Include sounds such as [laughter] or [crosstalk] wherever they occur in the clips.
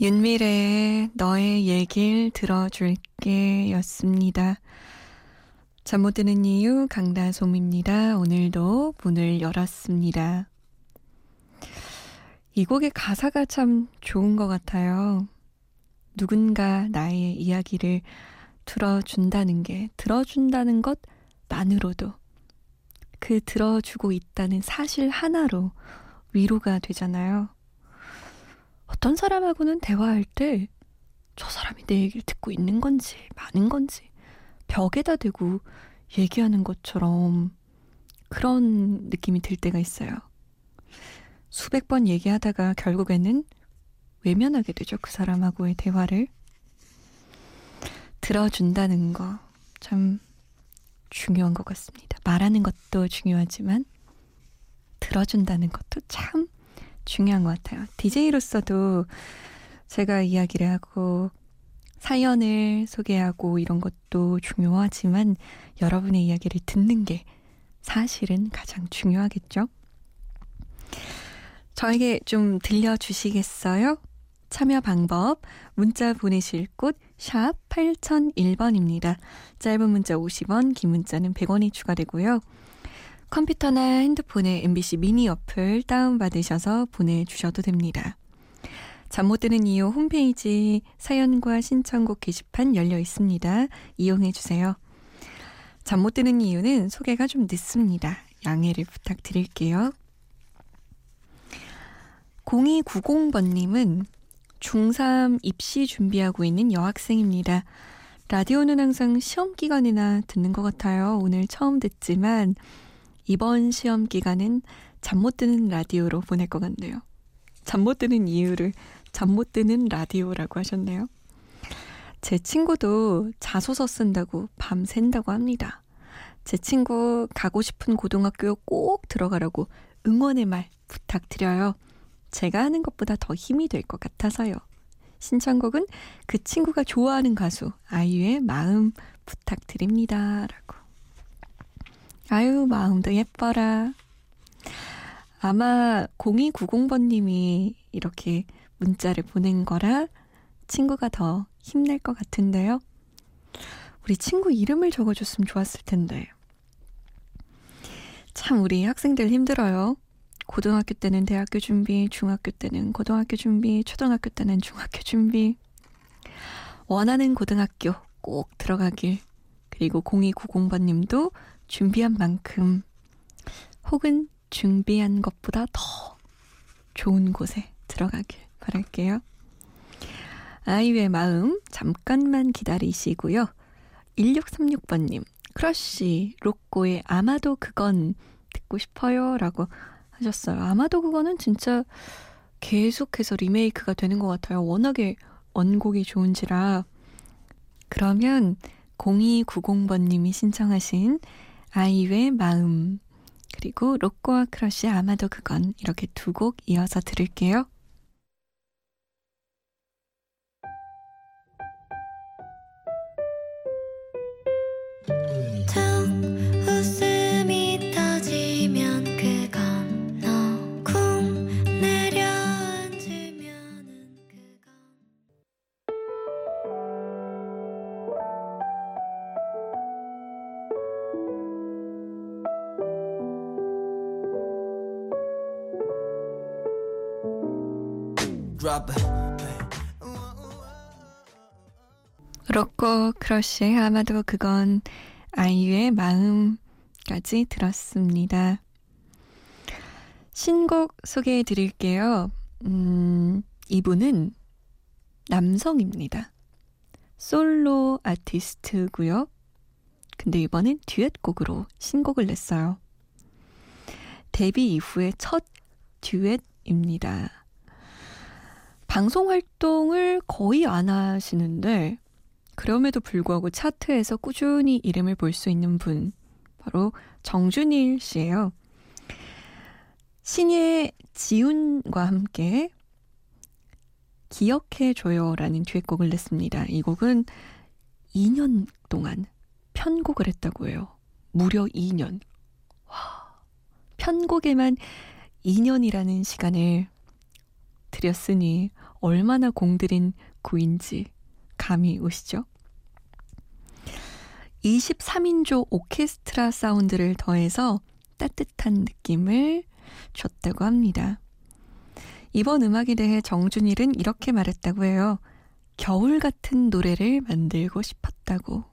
윤미래의 너의 얘길 들어줄게 였습니다. 잠 못 드는 이유 강다솜입니다. 오늘도 문을 열었습니다. 이 곡의 가사가 참 좋은 것 같아요. 누군가 나의 이야기를 들어준다는 게, 들어준다는 것만으로도 그 들어주고 있다는 사실 하나로 위로가 되잖아요. 어떤 사람하고는 대화할 때 저 사람이 내 얘기를 듣고 있는 건지 많은 건지 벽에다 대고 얘기하는 것처럼 그런 느낌이 들 때가 있어요. 수백 번 얘기하다가 결국에는 외면하게 되죠. 그 사람하고의 대화를. 들어준다는 거 참 중요한 것 같습니다. 말하는 것도 중요하지만 들어준다는 것도 참 중요한 것 같아요. DJ로서도 제가 이야기를 하고 사연을 소개하고 이런 것도 중요하지만 여러분의 이야기를 듣는 게 사실은 가장 중요하겠죠? 저에게 좀 들려주시겠어요? 참여 방법, 문자 보내실 곳, 샵 8001번입니다. 짧은 문자 50원, 긴 문자는 100원이 추가되고요. 컴퓨터나 핸드폰에 MBC 미니 어플 다운받으셔서 보내주셔도 됩니다. 잠 못 드는 이유 홈페이지 사연과 신청곡 게시판 열려 있습니다. 이용해 주세요. 잠 못 드는 이유는 소개가 좀 늦습니다. 양해를 부탁드릴게요. 0290번님은 중3 입시 준비하고 있는 여학생입니다. 라디오는 항상 시험 기간이나 듣는 것 같아요. 오늘 처음 듣지만 이번 시험 기간은 잠 못 드는 라디오로 보낼 것 같네요. 잠 못 드는 이유를 잠 못 드는 라디오라고 하셨네요. 제 친구도 자소서 쓴다고 밤 샌다고 합니다. 제 친구 가고 싶은 고등학교 꼭 들어가라고 응원의 말 부탁드려요. 제가 하는 것보다 더 힘이 될 것 같아서요. 신청곡은 그 친구가 좋아하는 가수 아이유의 마음 부탁드립니다. 라고. 아유, 마음도 예뻐라. 아마 0290번님이 이렇게 문자를 보낸 거라 친구가 더 힘낼 것 같은데요. 우리 친구 이름을 적어줬으면 좋았을 텐데. 참, 우리 학생들 힘들어요. 고등학교 때는 대학교 준비, 중학교 때는 고등학교 준비, 초등학교 때는 중학교 준비. 원하는 고등학교 꼭 들어가길. 그리고 0290번님도 준비한 만큼 혹은 준비한 것보다 더 좋은 곳에 들어가길 바랄게요. 아이유의 마음 잠깐만 기다리시고요. 1636번님, 크러쉬, 로꼬의 아마도 그건 듣고 싶어요. 라고 하셨어요. 아마도 그거는 진짜 계속해서 리메이크가 되는 것 같아요. 워낙에 원곡이 좋은지라. 그러면 0290번님이 신청하신 아이유의 마음 그리고 로꼬와 크러쉬 아마도 그건 이렇게 두 곡 이어서 들을게요. 크러쉬의 아마도 그건 아이유의 마음까지 들었습니다. 신곡 소개해 드릴게요. 음, 이분은 남성입니다. 솔로 아티스트고요. 근데 이번엔 듀엣곡으로 신곡을 냈어요. 데뷔 이후의 첫 듀엣입니다. 방송 활동을 거의 안 하시는데 그럼에도 불구하고 차트에서 꾸준히 이름을 볼 수 있는 분 바로 정준일 씨예요. 신예 지훈과 함께 기억해줘요라는 듀엣곡을 냈습니다. 이 곡은 2년 동안 편곡을 했다고 해요. 무려 2년. 와, 편곡에만 2년이라는 시간을 들였으니 얼마나 공들인 구인지 감이 오시죠? 23인조 오케스트라 사운드를 더해서 따뜻한 느낌을 줬다고 합니다. 이번 음악에 대해 정준일은 이렇게 말했다고 해요. 겨울 같은 노래를 만들고 싶었다고.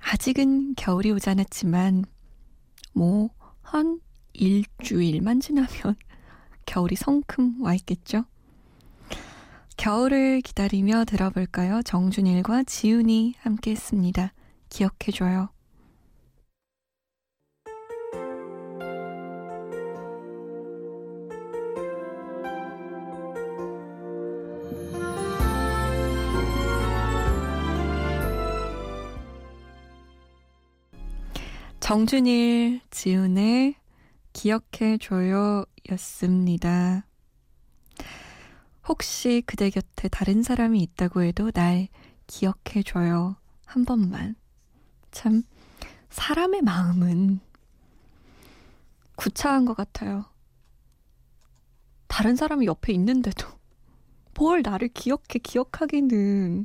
아직은 겨울이 오지 않았지만, 뭐, 한 일주일만 지나면 겨울이 성큼 와 있겠죠? 겨울을 기다리며 들어볼까요? 정준일과 지훈이 함께 했습니다. 기억해줘요. 정준일, 지훈의 기억해줘요 였습니다. 혹시 그대 곁에 다른 사람이 있다고 해도 날 기억해줘요. 한 번만. 참, 사람의 마음은 구차한 것 같아요. 다른 사람이 옆에 있는데도 뭘 나를 기억해, 기억하기는.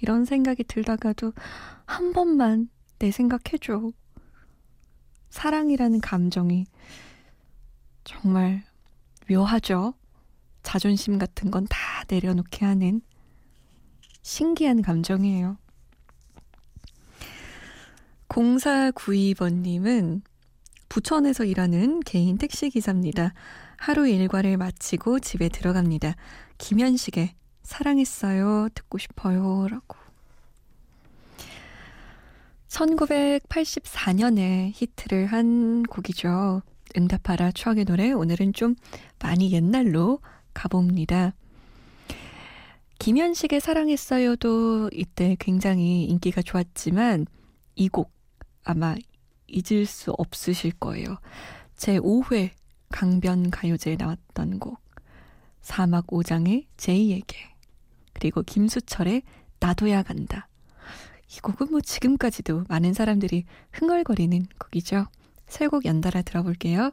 이런 생각이 들다가도 한 번만 내 생각해줘. 사랑이라는 감정이 정말 묘하죠. 자존심 같은 건 다 내려놓게 하는 신기한 감정이에요. 0492번님은 부천에서 일하는 개인 택시기사입니다. 하루 일과를 마치고 집에 들어갑니다. 김현식의 사랑했어요. 듣고 싶어요. 라고. 1984년에 히트를 한 곡이죠. 응답하라 추억의 노래. 오늘은 좀 많이 옛날로 가봅니다. 김현식의 사랑했어요도 이때 굉장히 인기가 좋았지만 이 곡 아마 잊을 수 없으실 거예요. 제 5회 강변 가요제에 나왔던 곡 사막 5장의 제이에게 그리고 김수철의 나도야 간다. 이 곡은 뭐 지금까지도 많은 사람들이 흥얼거리는 곡이죠. 세 곡 연달아 들어볼게요.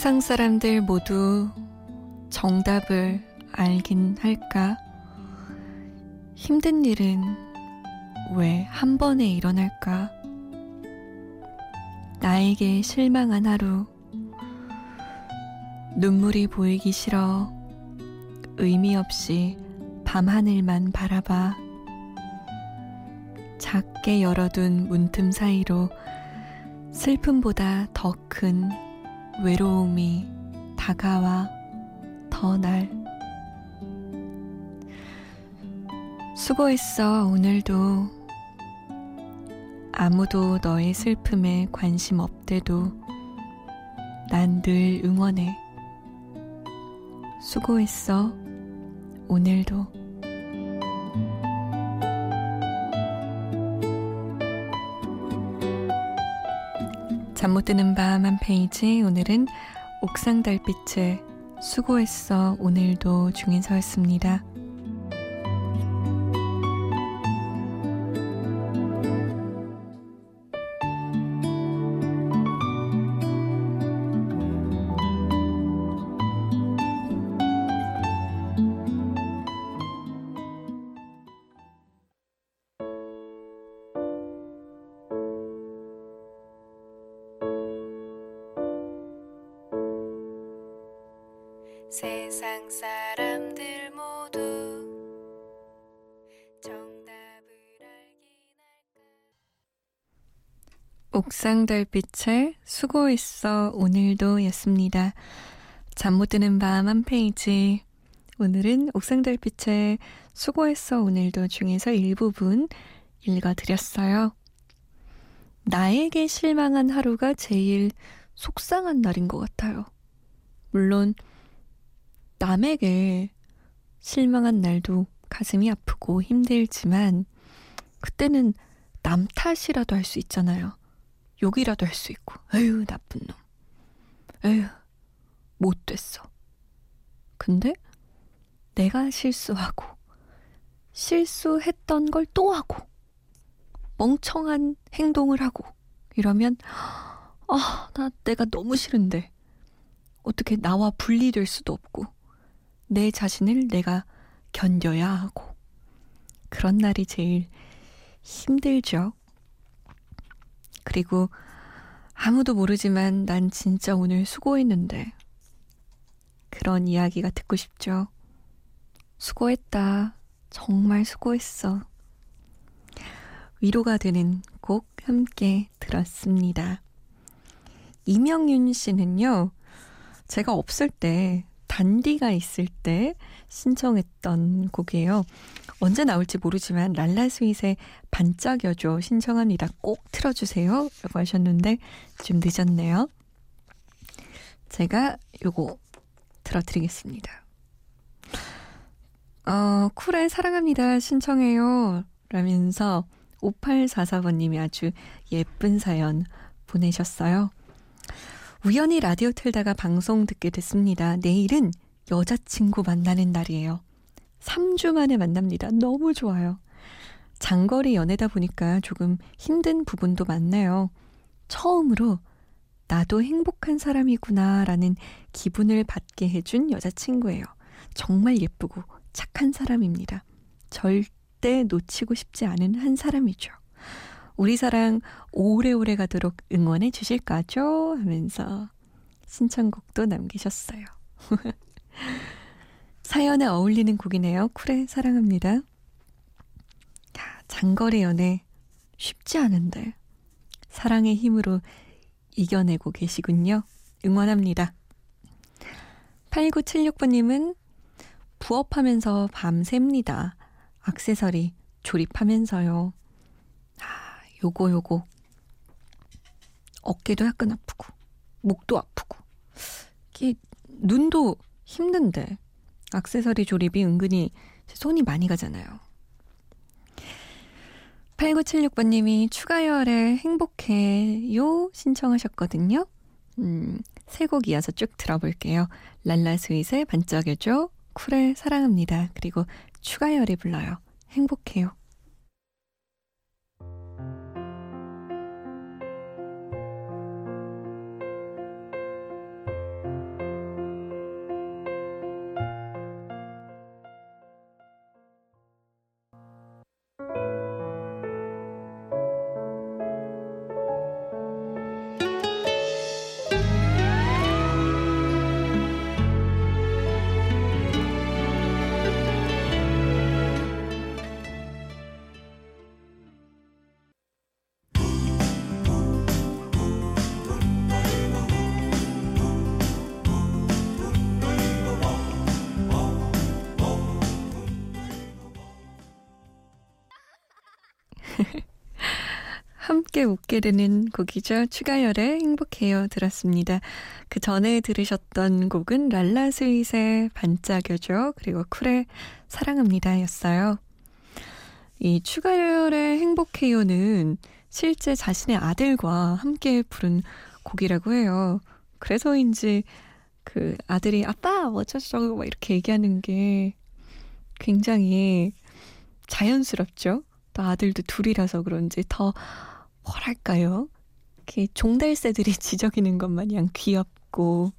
세상 사람들 모두 정답을 알긴 할까? 힘든 일은 왜 한 번에 일어날까? 나에게 실망한 하루. 눈물이 보이기 싫어. 의미 없이 밤하늘만 바라봐. 작게 열어둔 문틈 사이로 슬픔보다 더 큰 외로움이 다가와 더 날. 수고했어, 오늘도. 아무도 너의 슬픔에 관심 없대도 난 늘 응원해. 수고했어, 오늘도. 잠 못 드는 밤 한 페이지 오늘은 옥상 달빛에 수고했어 오늘도 중에서였습니다. 세상 사람들 모두 정답을 알긴 할까 옥상 달빛에 수고했어 오늘도 였습니다. 잠 못 드는 밤 한 페이지 오늘은 옥상 달빛에 수고했어 오늘도 중에서 일부분 읽어드렸어요. 나에게 실망한 하루가 제일 속상한 날인 것 같아요. 물론 남에게 실망한 날도 가슴이 아프고 힘들지만 그때는 남 탓이라도 할 수 있잖아요. 욕이라도 할 수 있고, 에휴, 나쁜 놈. 에휴, 못 됐어. 근데 내가 실수하고, 실수했던 걸 또 하고, 멍청한 행동을 하고, 이러면, 아, 나 내가 너무 싫은데. 어떻게 나와 분리될 수도 없고, 내 자신을 내가 견뎌야 하고 그런 날이 제일 힘들죠. 그리고 아무도 모르지만 난 진짜 오늘 수고했는데 그런 이야기가 듣고 싶죠. 수고했다. 정말 수고했어. 위로가 되는 곡 함께 들었습니다. 이명윤 씨는요, 제가 없을 때 단디가 있을 때 신청했던 곡이에요. 언제 나올지 모르지만 랄라 스윗의 반짝여줘 신청합니다. 꼭 틀어주세요. 라고 하셨는데 좀 늦었네요. 제가 요거 들어드리겠습니다. 어, 쿨의 사랑합니다. 신청해요. 라면서 5844번님이 아주 예쁜 사연 보내셨어요. 우연히 라디오 틀다가 방송 듣게 됐습니다. 내일은 여자친구 만나는 날이에요. 3주 만에 만납니다. 너무 좋아요. 장거리 연애다 보니까 조금 힘든 부분도 많나요. 처음으로 나도 행복한 사람이구나 라는 기분을 받게 해준 여자친구예요. 정말 예쁘고 착한 사람입니다. 절대 놓치고 싶지 않은 한 사람이죠. 우리 사랑 오래오래 가도록 응원해 주실 거죠? 하면서 신청곡도 남기셨어요. [laughs] 사연에 어울리는 곡이네요. 쿨에 사랑합니다. 야, 장거리 연애 쉽지 않은데 사랑의 힘으로 이겨내고 계시군요. 응원합니다. 8976번님은 부업하면서 밤새입니다. 악세서리 조립하면서요. 요거 요거 어깨도 약간 아프고 목도 아프고 이게 눈도 힘든데 악세서리 조립이 은근히 손이 많이 가잖아요. 8976번님이 추가열의 행복해요 신청하셨거든요. 음, 세곡 이어서 쭉 들어볼게요. 랄라 스윗의 반짝여줘, 쿨의 사랑합니다. 그리고 추가열이 불러요. 행복해요. 함께 웃게 되는 곡이죠. 추가열의 행복해요 들었습니다. 그 전에 들으셨던 곡은 랄라 스윗의 반짝여줘 그리고 쿨의 사랑합니다 였어요. 이 추가열의 행복해요는 실제 자신의 아들과 함께 부른 곡이라고 해요. 그래서인지 그 아들이 아빠 어쩌저쩌고 막 이렇게 얘기하는 게 굉장히 자연스럽죠. 또 아들도 둘이라서 그런지 더 뭐랄까요? 이렇게 종달새들이 [laughs] 지저귀는 것 마냥 귀엽고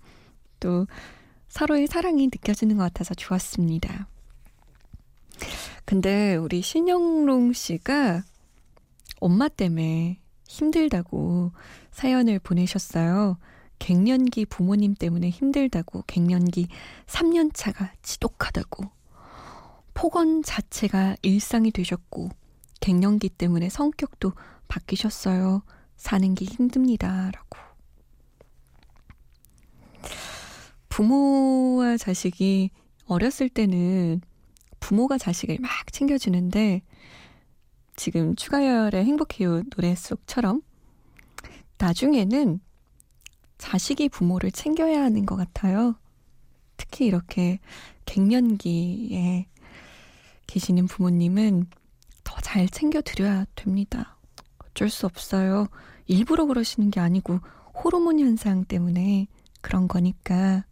또 서로의 사랑이 느껴지는 것 같아서 좋았습니다. 근데 우리 신영롱 씨가 엄마 때문에 힘들다고 사연을 보내셨어요. 갱년기 부모님 때문에 힘들다고, 갱년기 3년 차가 지독하다고, 폭언 자체가 일상이 되셨고, 갱년기 때문에 성격도 바뀌셨어요. 사는 게 힘듭니다. 라고. 부모와 자식이 어렸을 때는 부모가 자식을 막 챙겨주는데 지금 추가열의 행복해요 노래 속처럼 나중에는 자식이 부모를 챙겨야 하는 것 같아요. 특히 이렇게 갱년기에 계시는 부모님은 더 잘 챙겨드려야 됩니다. 어쩔 수 없어요. 일부러 그러시는 게 아니고 호르몬 현상 때문에 그런 거니까.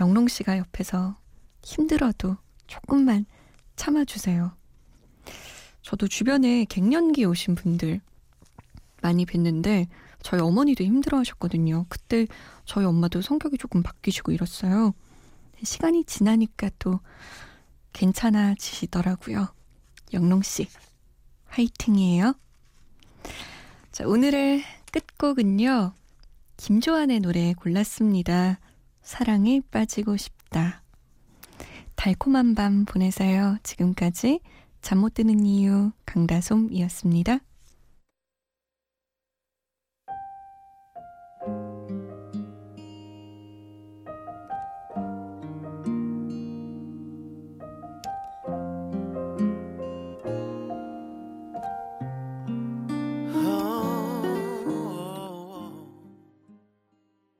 영롱 씨가 옆에서 힘들어도 조금만 참아주세요. 저도 주변에 갱년기 오신 분들 많이 뵀는데 저희 어머니도 힘들어 하셨거든요. 그때 저희 엄마도 성격이 조금 바뀌시고 이랬어요. 시간이 지나니까 또 괜찮아지시더라고요. 영롱 씨, 화이팅이에요. 자, 오늘의 끝곡은요. 김조한의 노래 골랐습니다. 사랑에 빠지고 싶다. 달콤한 밤 보내세요. 지금까지 잠 못 드는 이유 강다솜이었습니다.